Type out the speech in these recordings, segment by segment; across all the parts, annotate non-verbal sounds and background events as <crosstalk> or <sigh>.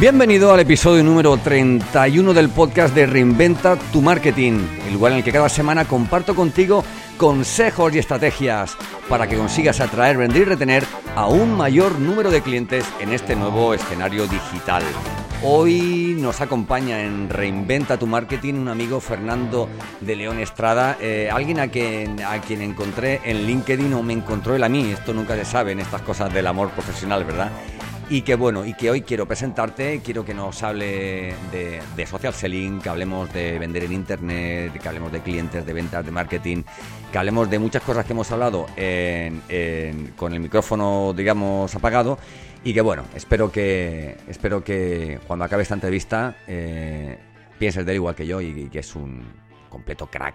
Bienvenido al episodio número 31 del podcast de Reinventa tu Marketing, el lugar en el que cada semana comparto contigo consejos y estrategias para que consigas atraer, vender y retener a un mayor número de clientes en este nuevo escenario digital. Hoy nos acompaña en Reinventa tu Marketing un amigo Fernando de León Estrada, eh, alguien a quien, a quien encontré en LinkedIn o me encontró él a mí, esto nunca se sabe en estas cosas del amor profesional, ¿verdad? y que bueno, y que hoy quiero presentarte, quiero que nos hable de, social selling, que hablemos de vender en internet, que hablemos de clientes, de ventas, de marketing, que hablemos de muchas cosas que hemos hablado con el micrófono, digamos, apagado, y que bueno, espero que, espero que cuando acabe esta entrevista eh, pienses de él igual que yo y que es un completo crack.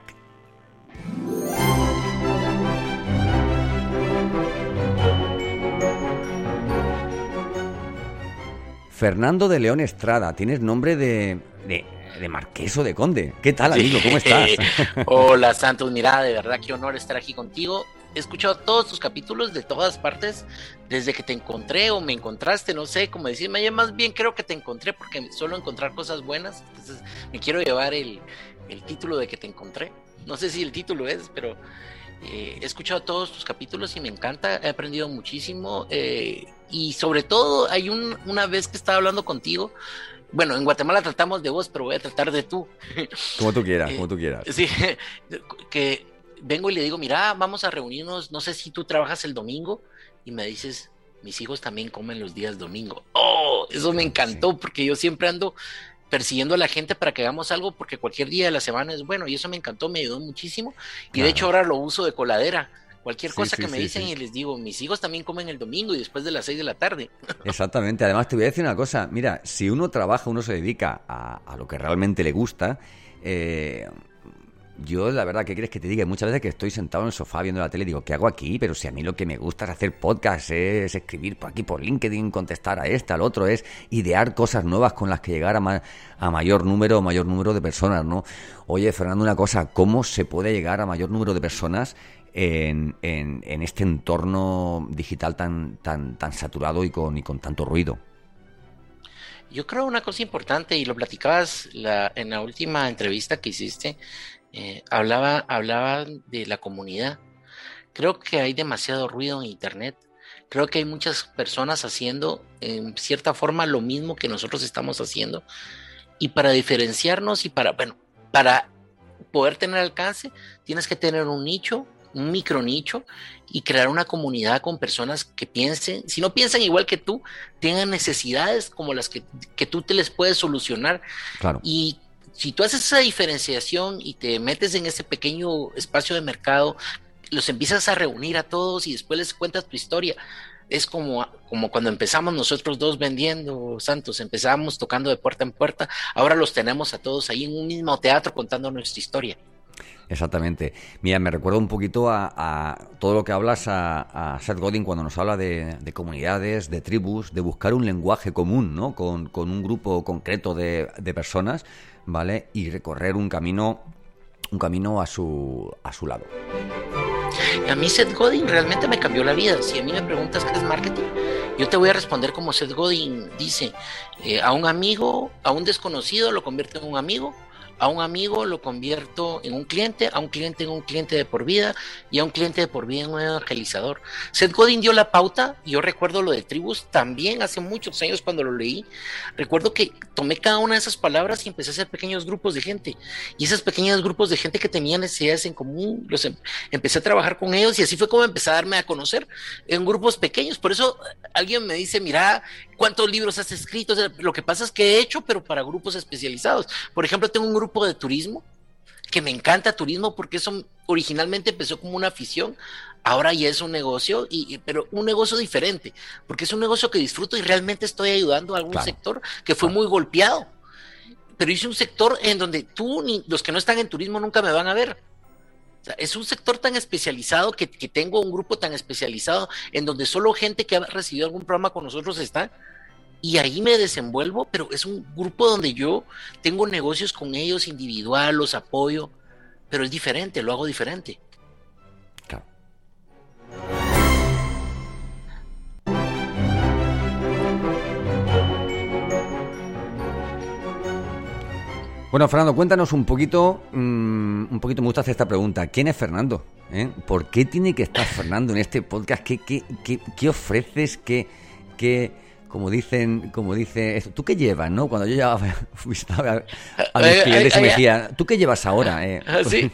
Fernando de León Estrada, tienes nombre de, de, de marqueso de conde. ¿Qué tal, amigo? ¿Cómo estás? <laughs> Hola, Santos. Mira, de verdad, qué honor estar aquí contigo. He escuchado todos tus capítulos de todas partes desde que te encontré o me encontraste, no sé cómo decirme. Más bien creo que te encontré porque suelo encontrar cosas buenas. Entonces me quiero llevar el, el título de que te encontré. No sé si el título es, pero eh, he escuchado todos tus capítulos y me encanta, he aprendido muchísimo eh, y sobre todo hay una vez que estaba hablando contigo, bueno, en Guatemala tratamos de vos, pero voy a tratar de tú. Como tú quieras, <laughs> como tú quieras. Sí, <laughs> que vengo y le digo, mira, vamos a reunirnos, no sé si tú trabajas el domingo y me dices, mis hijos también comen los días domingo. Oh, eso me encantó porque yo siempre ando persiguiendo a la gente para que hagamos algo porque cualquier día de la semana es bueno y eso me encantó, me ayudó muchísimo. Y de hecho ahora lo uso de coladera. Cualquier cosa que me dicen y les digo, mis hijos también comen el domingo y después de las seis de la tarde. <laughs> Exactamente, además te voy a decir una cosa, mira, si uno trabaja, uno se dedica a, a lo que realmente le gusta, eh, yo, la verdad, ¿qué quieres que te diga? Muchas veces que estoy sentado en el sofá viendo la tele, digo, ¿qué hago aquí? Pero si a mí lo que me gusta es hacer podcast, es escribir por aquí por LinkedIn, contestar a esta, al otro, es idear cosas nuevas con las que llegar a, a mayor número, mayor número de personas, ¿no? Oye, Fernando, una cosa, ¿cómo se puede llegar a mayor número de personas en, en, este entorno digital tan, tan, tan saturado y con, y con tanto ruido? Yo creo una cosa importante, y lo platicabas la, en la última entrevista que hiciste, eh, hablaba, hablaba de la comunidad. Creo que hay demasiado ruido en Internet. Creo que hay muchas personas haciendo en cierta forma lo mismo que nosotros estamos haciendo. Y para diferenciarnos y para, bueno, para poder tener alcance, tienes que tener un nicho, un micro nicho y crear una comunidad con personas que piensen, si no piensan igual que tú, tengan necesidades como las que, que tú te les puedes solucionar. Claro. Y si tú haces esa diferenciación y te metes en ese pequeño espacio de mercado, los empiezas a reunir a todos y después les cuentas tu historia. Es como, como cuando empezamos nosotros dos vendiendo, Santos, empezamos tocando de puerta en puerta, ahora los tenemos a todos ahí en un mismo teatro contando nuestra historia. Exactamente. Mira, me recuerdo un poquito a, todo lo que hablas a, Seth Godin cuando nos habla de, comunidades, de tribus, de buscar un lenguaje común, ¿no? Con, un grupo concreto de, personas, ¿vale? Y recorrer un camino, un camino a su, a su lado. A mí Seth Godin realmente me cambió la vida. Si a mí me preguntas qué es marketing, yo te voy a responder como Seth Godin dice, eh, a un amigo, a un desconocido lo convierte en un amigo, a un amigo lo convierto en un cliente, a un cliente en un cliente de por vida y a un cliente de por vida en un evangelizador. Seth Godin dio la pauta, yo recuerdo lo de tribus también hace muchos años cuando lo leí, recuerdo que tomé cada una de esas palabras y empecé a hacer pequeños grupos de gente y esos pequeños grupos de gente que tenían necesidades en común, los em, empecé a trabajar con ellos y así fue como empecé a darme a conocer en grupos pequeños, por eso alguien me dice, mira, ¿cuántos libros has escrito? lo que pasa es que he hecho, pero para grupos especializados. Por ejemplo, tengo un grupo grupo de turismo, que me encanta turismo porque eso originalmente empezó como una afición, ahora ya es un negocio, y, pero un negocio diferente, porque es un negocio que disfruto y realmente estoy ayudando a algún sector que fue muy golpeado. Pero hice un sector en donde tú ni los que no están en turismo nunca me van a ver. es un sector tan especializado que, que, tengo un grupo tan especializado en donde solo gente que ha recibido algún programa con nosotros está y ahí me desenvuelvo, pero es un grupo donde yo tengo negocios con ellos individual, los apoyo, pero es diferente, lo hago diferente. Claro. Bueno, Fernando, cuéntanos un poquito, mm, un poquito me gusta hacer esta pregunta. ¿Quién es Fernando? ¿Eh? ¿Por qué tiene que estar Fernando en este podcast? ¿Qué, qué, qué, qué ofreces? ¿Qué, qué, como dicen, como dice, esto, ¿tú qué llevas, no? Cuando yo ya <laughs> visitaba a, los clientes y me decía, ¿tú qué llevas ahora? Eh, ¿Ah, <laughs> ¿Sí?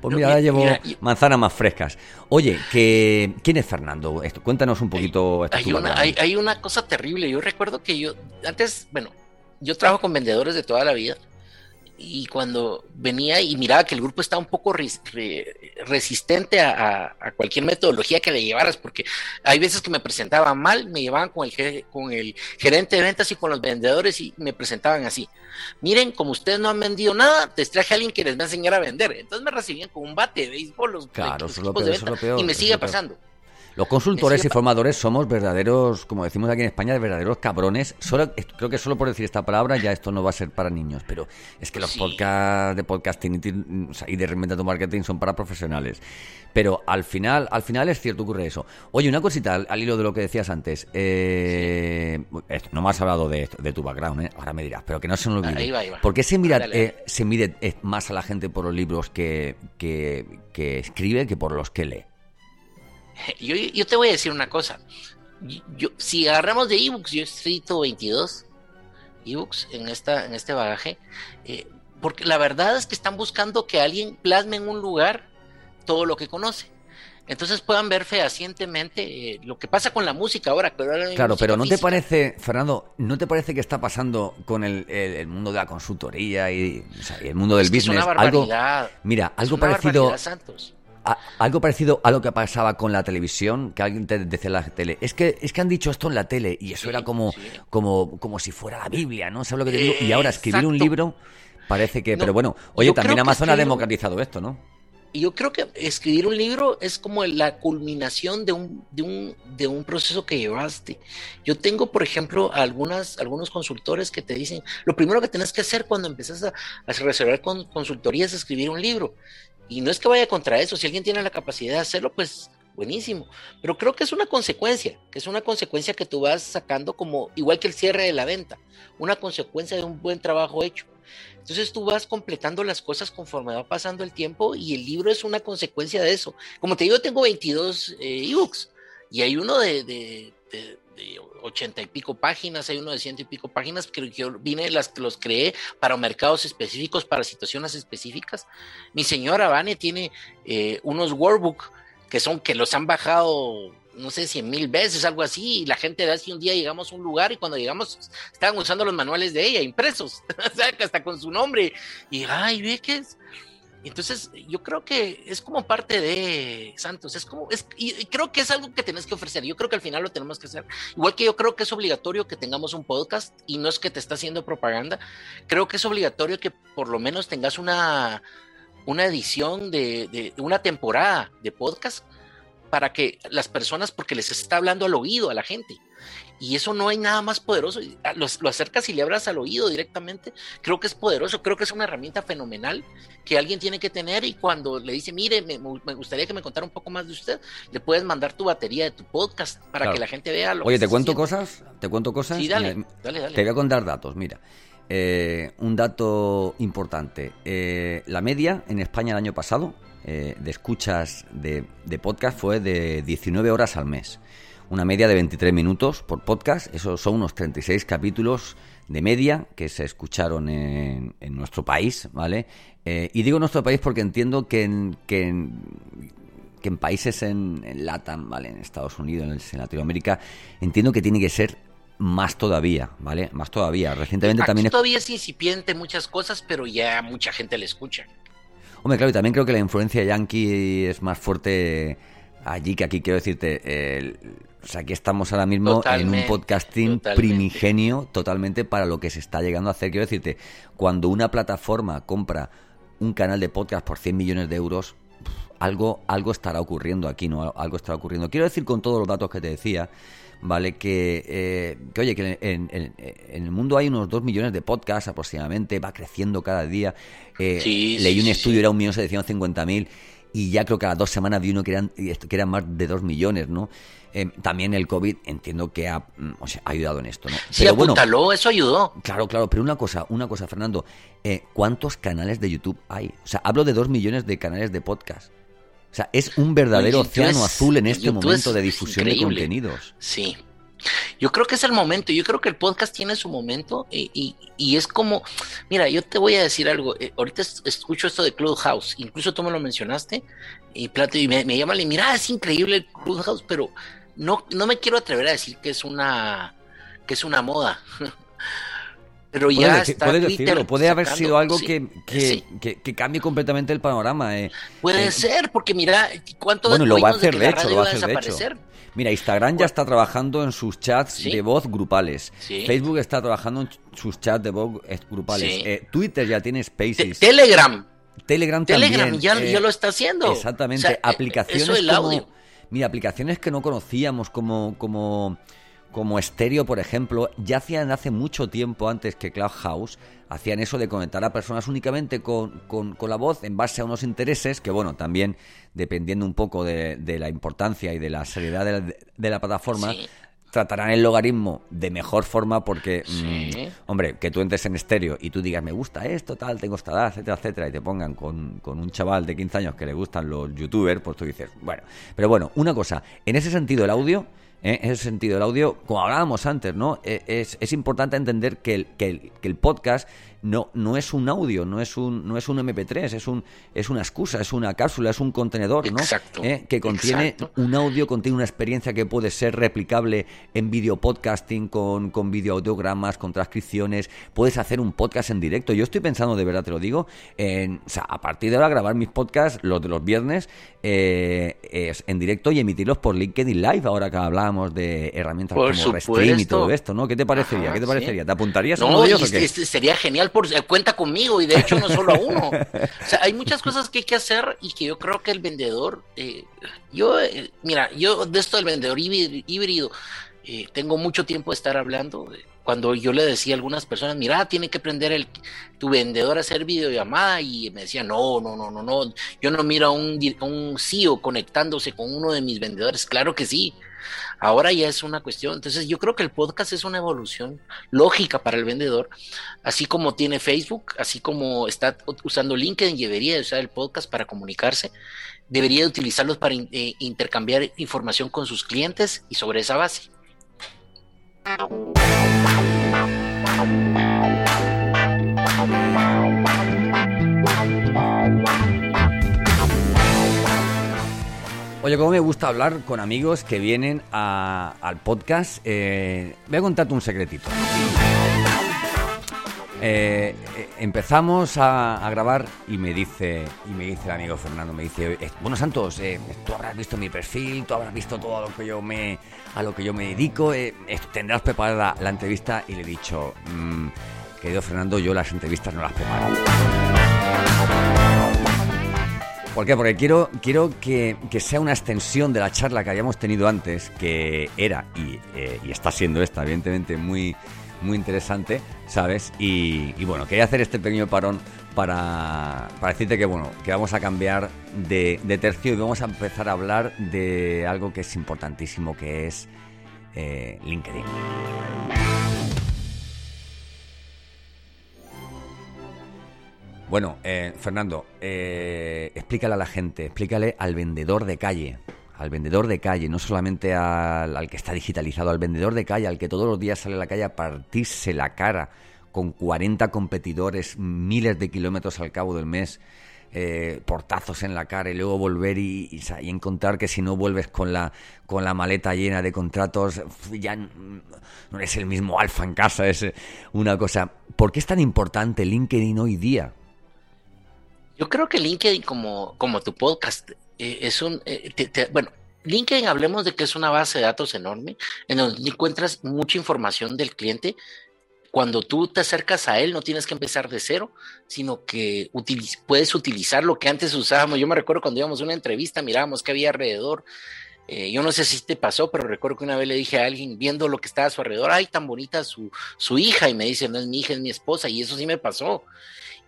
Pues mira, ahora llevo manzanas más frescas. Oye, que, ¿quién es Fernando? Esto, cuéntanos un poquito. Hay, una, hay, hay una cosa terrible. Yo recuerdo que yo, antes, bueno, yo trabajo con vendedores de toda la vida y cuando venía y miraba que el grupo estaba un poco resistente a, cualquier metodología que le llevaras, porque hay veces que me presentaban mal, me llevaban con el, con el gerente de ventas y con los vendedores y me presentaban así. Miren, como ustedes no han vendido nada, te traje a alguien que les va a enseñar a vender. Entonces me recibían con un bate de béisbol los, claro, equipos de venta, y me sigue pasando. Los consultores y formadores somos verdaderos, como decimos aquí en España, verdaderos cabrones. Solo, creo que solo por decir esta palabra ya esto no va a ser para niños, pero es que los podcasts de podcasting y de Reinventa tu Marketing son para profesionales. Pero al final, al final es cierto ocurre eso. Oye, una cosita al, hilo de lo que decías antes. Eh, no me has hablado de, de tu background, ¿eh? ahora me dirás, pero que no se me olvide. Ahí ¿Por qué se mira, eh, se mide eh, más a la gente por los libros que, que, que escribe que por los que lee? <laughs> Yo, te voy a decir una cosa. Yo, si agarramos de ebooks, yo he escrito 22 ebooks en, esta, en este bagaje, eh, porque la verdad es que están buscando que alguien plasme en un lugar todo lo que conoce. Entonces puedan ver fehacientemente eh, lo que pasa con la música ahora. Claro, pero ¿no te parece, Fernando, no te parece que está pasando con el, mundo de la consultoría y, el mundo del business? Es algo, mira, algo parecido. Santos algo parecido a lo que pasaba con la televisión, que alguien te decía la tele. Es que, es que han dicho esto en la tele y eso era como, como, como si fuera la Biblia, ¿no? ¿Sabes lo que te digo? y ahora escribir un libro parece que. pero bueno, oye, también Amazon ha democratizado esto, ¿no? Yo creo que escribir un libro es como la culminación de un, de un, de un proceso que llevaste. Yo tengo, por ejemplo, algunas, algunos consultores que te dicen, lo primero que tienes que hacer cuando empiezas a, a resolver con consultoría es escribir un libro. Y no es que vaya contra eso, si alguien tiene la capacidad de hacerlo, pues buenísimo. Pero creo que es una consecuencia, que es una consecuencia que tú vas sacando como, igual que el cierre de la venta, una consecuencia de un buen trabajo hecho. Entonces tú vas completando las cosas conforme va pasando el tiempo y el libro es una consecuencia de eso. Como te digo, tengo 22 eh, ebooks y hay uno de, 80 y pico páginas, hay uno de ciento y pico páginas que yo vine, las que los creé para mercados específicos, para situaciones específicas. Mi señora Vane tiene eh, unos workbook que son que los han bajado no sé, cien mil veces, algo así, y la gente de así un día llegamos a un lugar y cuando llegamos estaban usando los manuales de ella, impresos, <laughs> hasta con su nombre, y ay, ve que es, entonces, yo creo que es como parte de Santos, es como, es, y creo que es algo que tenés que ofrecer, yo creo que al final lo tenemos que hacer, igual que yo creo que es obligatorio que tengamos un podcast y no es que te está haciendo propaganda, creo que es obligatorio que por lo menos tengas una, una edición de, de una temporada de podcast para que las personas, porque les está hablando al oído a la gente. Y eso no hay nada más poderoso. Ah, lo, lo, acercas y le abras al oído directamente. Creo que es poderoso, creo que es una herramienta fenomenal que alguien tiene que tener. Y cuando le dice, mire, me, gustaría que me contara un poco más de usted, le puedes mandar tu batería de tu podcast para que la gente vea lo Oye, ¿te cuento cosas? ¿Te cuento cosas? Sí, dale, dale, dale. Te voy a contar datos, mira. Eh, un dato importante. Eh, la media en España el año pasado eh, de escuchas de, podcast fue de 19 horas al mes. Una media de 23 minutos por podcast. Esos son unos 36 capítulos de media que se escucharon en, nuestro país, ¿vale? Eh, y digo nuestro país porque entiendo que en, que en, países en, LATAM, ¿vale? En Estados Unidos, en, Latinoamérica, entiendo que tiene que ser más todavía, ¿vale? Más todavía. Recientemente también... Todavía es incipiente muchas cosas, pero ya mucha gente le escucha. Hombre, claro, y también creo que la influencia yankee es más fuerte allí que aquí. Quiero decirte, o sea, aquí estamos ahora mismo en un podcasting primigenio totalmente para lo que se está llegando a hacer. Quiero decirte, cuando una plataforma compra un canal de podcast por 100 millones de euros, algo, algo estará ocurriendo aquí, ¿no? Algo estará ocurriendo. Quiero decir con todos los datos que te decía, ¿vale? Que, eh, que oye, que en, el mundo hay unos 2 millones de podcasts aproximadamente, va creciendo cada día. Eh, leí un estudio, era un millón setecientos cincuenta mil y ya creo que a las dos semanas vi uno que eran, que eran más de 2 millones, ¿no? Eh, también el COVID entiendo que ha, mm, o sea, ha ayudado en esto, ¿no? Sí, apúntalo, eso ayudó. Claro, claro, pero una cosa, una cosa, Fernando, eh, ¿cuántos canales de YouTube hay? O sea, hablo de 2 millones de canales de podcast. O sea, es un verdadero océano azul en este momento de difusión de contenidos. Sí, yo creo que es el momento, yo creo que el podcast tiene su momento y, es como, mira, yo te voy a decir algo, eh, ahorita escucho esto de Clubhouse, incluso tú me lo mencionaste y, plato, y me, me llama y mira, es increíble el Clubhouse, pero no, no me quiero atrever a decir que es una, que es una moda. <laughs> Pero ya está puede decirlo, puede haber sido algo que, que, cambie completamente el panorama. Eh. Puede eh, ser, porque mira, ¿cuánto Bueno, lo va a hacer de, hecho, lo va a hacer de hecho. Mira, Instagram ya está trabajando en sus chats de voz grupales. Facebook está trabajando en sus chats de voz grupales. Eh, Twitter ya tiene Spaces. Telegram. Telegram también. Telegram ya, ya, lo está haciendo. Exactamente. aplicaciones eso el audio. mira, aplicaciones que no conocíamos como como como Stereo, por ejemplo, ya hacían hace mucho tiempo antes que Clubhouse, hacían eso de conectar a personas únicamente con, con, la voz en base a unos intereses que, bueno, también dependiendo un poco de, la importancia y de la seriedad de la, plataforma, tratarán el logaritmo de mejor forma porque, mm, hombre, que tú entres en estéreo y tú digas, me gusta esto, tal, tengo esta edad, etcétera, etcétera, y te pongan con, con, un chaval de 15 años que le gustan los youtubers, pues tú dices, bueno, pero bueno, una cosa, en ese sentido el audio ¿eh? en ese sentido. El audio, como hablábamos antes, ¿no? E, es, es importante entender que el, que el, que el podcast no, no es un audio, no es un, no es un MP3, es, un, es una excusa, es una cápsula, es un contenedor, ¿no? Exacto. ¿Eh? Que contiene un audio, contiene una experiencia que puede ser replicable en video podcasting, con, con video audiogramas, con transcripciones. Puedes hacer un podcast en directo. Yo estoy pensando, de verdad te lo digo, en, o sea, a partir de ahora grabar mis podcasts, los de los viernes, eh, en directo y emitirlos por LinkedIn Live, ahora que hablábamos de herramientas como Restream y todo esto, ¿no? ¿Qué te parecería? ¿Qué te parecería? ¿Te apuntarías a uno de ellos o qué? Sería genial por, eh, cuenta conmigo y de hecho no solo a uno. <laughs> O sea, hay muchas cosas que hay que hacer y que yo creo que el vendedor, eh, yo, eh, mira, yo de esto del vendedor híbrido, tengo mucho tiempo de estar hablando. Cuando yo le decía a algunas personas, mira, tiene que aprender el, tu vendedor a hacer videollamada y me decía, no, no, no, no, no, yo no miro a un, a un CEO conectándose con uno de mis vendedores. Claro que sí. Ahora ya es una cuestión. Entonces yo creo que el podcast es una evolución lógica para el vendedor, así como tiene Facebook, así como está usando LinkedIn, debería usar el podcast para comunicarse, debería utilizarlos para eh, intercambiar información con sus clientes y sobre esa base. Oye, cómo me gusta hablar con amigos que vienen al podcast. Eh, voy a contarte un secretito. Eh, eh, empezamos a, grabar y me dice y me dice el amigo Fernando me dice bueno Santos tú habrás visto mi perfil tú habrás visto todo lo que yo me a lo que yo me dedico tendrás preparada la, entrevista y le he dicho mm, querido Fernando yo las entrevistas no las preparo ¿Por qué? Porque quiero, quiero que, sea una extensión de la charla que habíamos tenido antes, que era eh, y, está siendo esta, evidentemente, muy, muy interesante, ¿sabes? Y, bueno, quería hacer este pequeño parón para, decirte que, bueno, que vamos a cambiar de, tercio y vamos a empezar a hablar de algo que es importantísimo, que es eh, LinkedIn. Bueno, eh, Fernando, eh, explícale a la gente, explícale al vendedor de calle, al vendedor de calle, no solamente al, que está digitalizado, al vendedor de calle, al que todos los días sale a la calle a partirse la cara con 40 competidores, miles de kilómetros al cabo del mes, eh, portazos en la cara y luego volver y, encontrar que si no vuelves con la, con la maleta llena de contratos, ya no eres el mismo alfa en casa, es una cosa. ¿Por qué es tan importante LinkedIn hoy día? Yo creo que LinkedIn, como, como tu podcast, eh, es un. Eh, bueno, LinkedIn, hablemos de que es una base de datos enorme, en donde encuentras mucha información del cliente, cuando tú te acercas a él no tienes que empezar de cero, sino que puedes utilizar lo que antes usábamos. Yo me recuerdo cuando íbamos a una entrevista, mirábamos qué había alrededor. Eh, yo no sé si te pasó, pero recuerdo que una vez le dije a alguien, viendo lo que estaba a su alrededor, ay, tan bonita su, su hija, y me dice, no es mi hija, es mi esposa, y eso sí me pasó.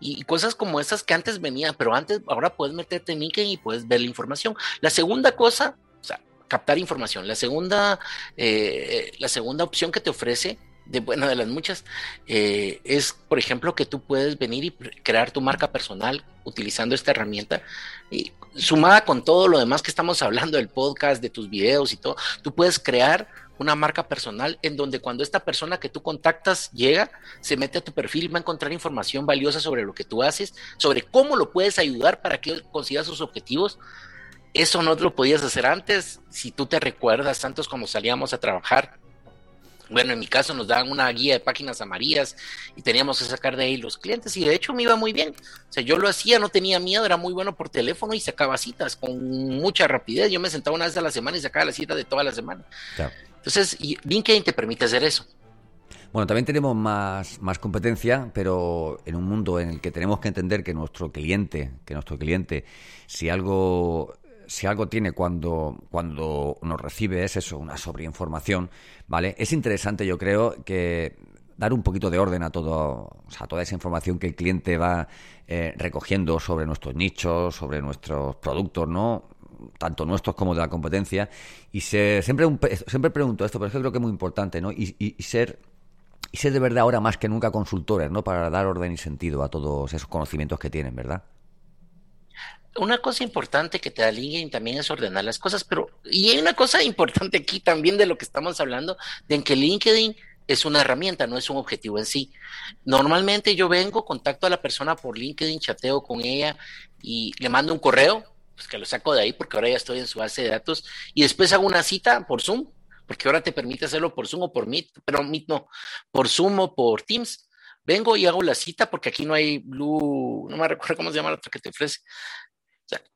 Y, cosas como esas que antes venían, pero antes, ahora puedes meterte en LinkedIn y puedes ver la información. La segunda cosa, o sea, captar información. La segunda, eh, la segunda opción que te ofrece de bueno, de las muchas, eh, es, por ejemplo, que tú puedes venir y crear tu marca personal utilizando esta herramienta. Y sumada con todo lo demás que estamos hablando del podcast, de tus videos y todo, tú puedes crear una marca personal en donde cuando esta persona que tú contactas llega, se mete a tu perfil va a encontrar información valiosa sobre lo que tú haces, sobre cómo lo puedes ayudar para que consiga sus objetivos. Eso no lo podías hacer antes, si tú te recuerdas, tantos como salíamos a trabajar bueno, en mi caso nos daban una guía de páginas amarillas y teníamos que sacar de ahí los clientes y de hecho me iba muy bien. O sea, yo lo hacía, no tenía miedo, era muy bueno por teléfono y sacaba citas con mucha rapidez. Yo me sentaba una vez a la semana y sacaba la cita de toda la semana. Entonces, LinkedIn te permite hacer eso. Bueno, también tenemos más, más competencia, pero en un mundo en el que tenemos que entender que nuestro cliente, que nuestro cliente, si algo si algo tiene cuando, cuando nos recibe es eso, una sobreinformación, ¿vale? Es interesante, yo creo, que dar un poquito de orden a todo, o sea, toda esa información que el cliente va eh, recogiendo sobre nuestros nichos, sobre nuestros productos, ¿no? Tanto nuestros como de la competencia y ser, siempre siempre pregunto esto pero es que creo que es muy importante ¿no? y, ser y ser de verdad ahora más que nunca consultores no para dar orden y sentido a todos esos conocimientos que tienen verdad una cosa importante que te da LinkedIn también es ordenar las cosas, pero y hay una cosa importante aquí también de lo que estamos hablando, de que LinkedIn es una herramienta, no es un objetivo en sí. Normalmente yo vengo, contacto a la persona por LinkedIn, chateo con ella y le mando un correo, pues que lo saco de ahí porque ahora ya estoy en su base de datos. Y después hago una cita por Zoom, porque ahora te permite hacerlo por Zoom o por Meet, pero Meet no, por Zoom o por Teams. Vengo y hago la cita porque aquí no hay Blue, no me recuerdo cómo se llama la otra que te ofrece,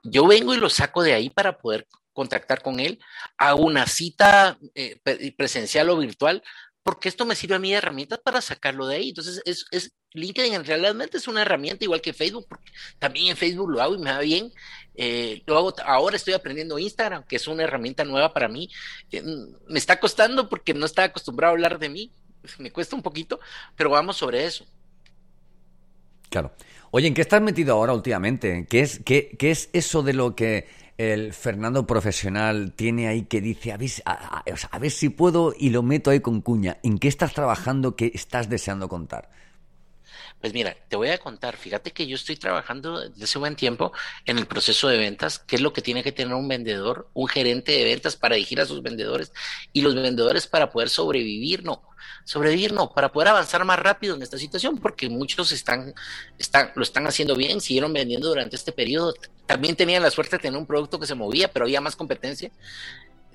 yo vengo y lo saco de ahí para poder contactar con él, a una cita eh, presencial o virtual, porque esto me sirve a mí de herramientas para sacarlo de ahí. Entonces, es, es LinkedIn realmente es una herramienta igual que Facebook, porque también en Facebook lo hago y me va bien. Eh, lo hago, ahora estoy aprendiendo Instagram, que es una herramienta nueva para mí. Eh, me está costando porque no estaba acostumbrado a hablar de mí, me cuesta un poquito, pero vamos sobre eso. Claro. Oye, ¿en qué estás metido ahora últimamente? ¿Qué es, qué, qué es eso de lo que el Fernando profesional tiene ahí que dice, a ver, a, ver si puedo y lo meto ahí con cuña? ¿En qué estás trabajando? ¿Qué estás deseando contar? Pues mira, te voy a contar, fíjate que yo estoy trabajando desde hace buen tiempo en el proceso de ventas, qué es lo que tiene que tener un vendedor, un gerente de ventas para dirigir a sus vendedores y los vendedores para poder sobrevivir, no, sobrevivir no, para poder avanzar más rápido en esta situación, porque muchos están, están, lo están haciendo bien, siguieron vendiendo durante este periodo, también tenían la suerte de tener un producto que se movía, pero había más competencia.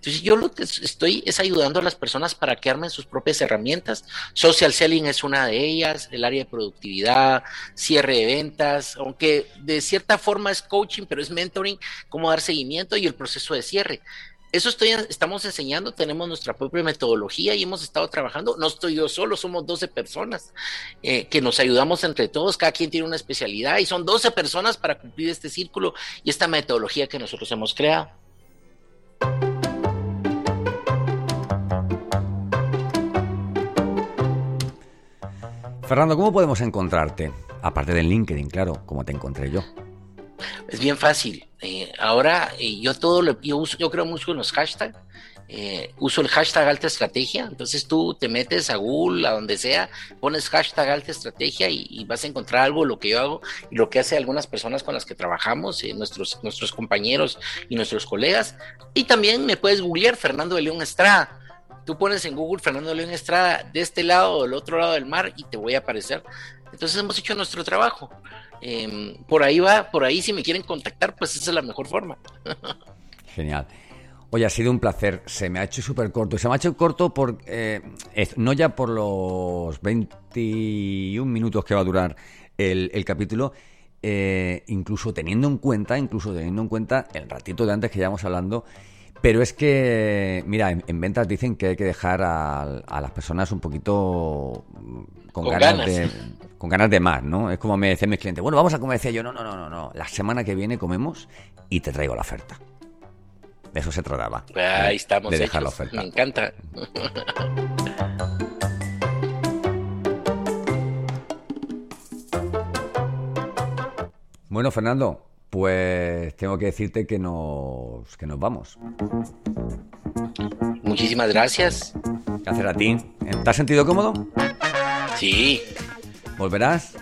Entonces yo lo que estoy es ayudando a las personas para que armen sus propias herramientas. Social selling es una de ellas, el área de productividad, cierre de ventas, aunque de cierta forma es coaching, pero es mentoring, cómo dar seguimiento y el proceso de cierre. Eso estoy, estamos enseñando, tenemos nuestra propia metodología y hemos estado trabajando. No estoy yo solo, somos 12 personas eh, que nos ayudamos entre todos, cada quien tiene una especialidad y son 12 personas para cumplir este círculo y esta metodología que nosotros hemos creado. Fernando, ¿cómo podemos encontrarte? Aparte del LinkedIn, claro, como te encontré yo. Es bien fácil. Eh, ahora eh, yo todo lo yo uso, yo creo mucho en los hashtags. Eh, uso el hashtag alta estrategia. Entonces tú te metes a Google, a donde sea, pones hashtag alta estrategia y, vas a encontrar algo, lo que yo hago y lo que hace algunas personas con las que trabajamos, nuestros, nuestros compañeros y nuestros colegas. Y también me puedes googlear Fernando de León Estrada. Tú pones en Google Fernando León Estrada de este lado o del otro lado del mar y te voy a aparecer. Entonces hemos hecho nuestro trabajo. Em, por ahí va, por ahí si me quieren contactar, pues esa es la mejor forma. Genial. Oye, ha sido un placer. Se me ha hecho súper corto. Se me ha hecho corto por, eh, no ya por los 21 minutos que va a durar el, capítulo, eh, incluso teniendo en cuenta, incluso teniendo en cuenta el ratito de antes que llevamos hablando, Pero es que, mira, en, ventas dicen que hay que dejar a, las personas un poquito mm, con, ganas, de con ganas de más, ¿no? Es como me decían mis clientes, bueno, vamos a comer, decía yo, no, no, no, no, no, la semana que viene comemos y te traigo la oferta. De eso se trataba. Ahí estamos. De dejar la oferta. Me encanta. Bueno, Fernando, pues tengo que decirte que nos, que nos vamos. Muchísimas gracias. Gracias a ti. ¿Te has sentido cómodo? Sí. ¿Volverás?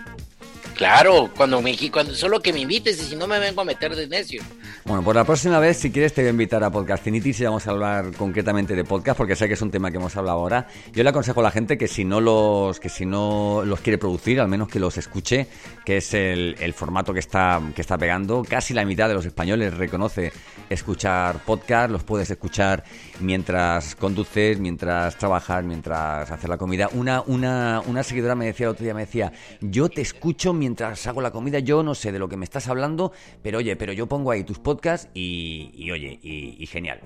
Claro, cuando me cuando solo que me invites y si no me vengo a meter de necio. Bueno, por la próxima vez, si quieres, te voy a invitar a Podcastinitis y vamos a hablar concretamente de podcast, porque sé que es un tema que hemos hablado ahora. Yo le aconsejo a la gente que si no los, que si no los quiere producir, al menos que los escuche, que es el, el formato que está, que está pegando. Casi la mitad de los españoles reconoce escuchar podcast, los puedes escuchar mientras conduces, mientras trabajas, mientras haces la comida. Una, una, una seguidora me decía otro día, me decía, yo te escucho mientras hago la comida, yo no sé de lo que me estás hablando, pero oye, pero yo pongo ahí tus podcasts y, oye, y, genial.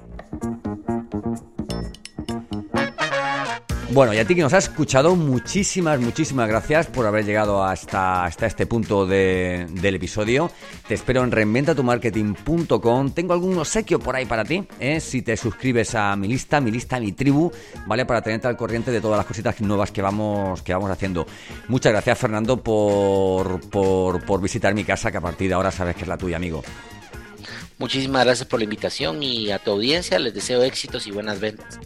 Bueno, y a ti que nos has escuchado, muchísimas, muchísimas gracias por haber llegado hasta, hasta este punto del episodio. Te espero en reinventatumarketing.com. Tengo algún obsequio por ahí para ti, ¿eh? si te suscribes a mi lista, mi lista, mi tribu, ¿vale? Para tenerte al corriente de todas las cositas nuevas que vamos, que vamos haciendo. Muchas gracias, Fernando, por, por, por visitar mi casa, que a partir de ahora sabes que es la tuya, amigo. Muchísimas gracias por la invitación y a tu audiencia les deseo éxitos y buenas ventas.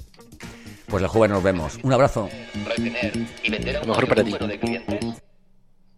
Pues el jueves nos vemos. Un abrazo. Retener y vender a un mejor para ti. De clientes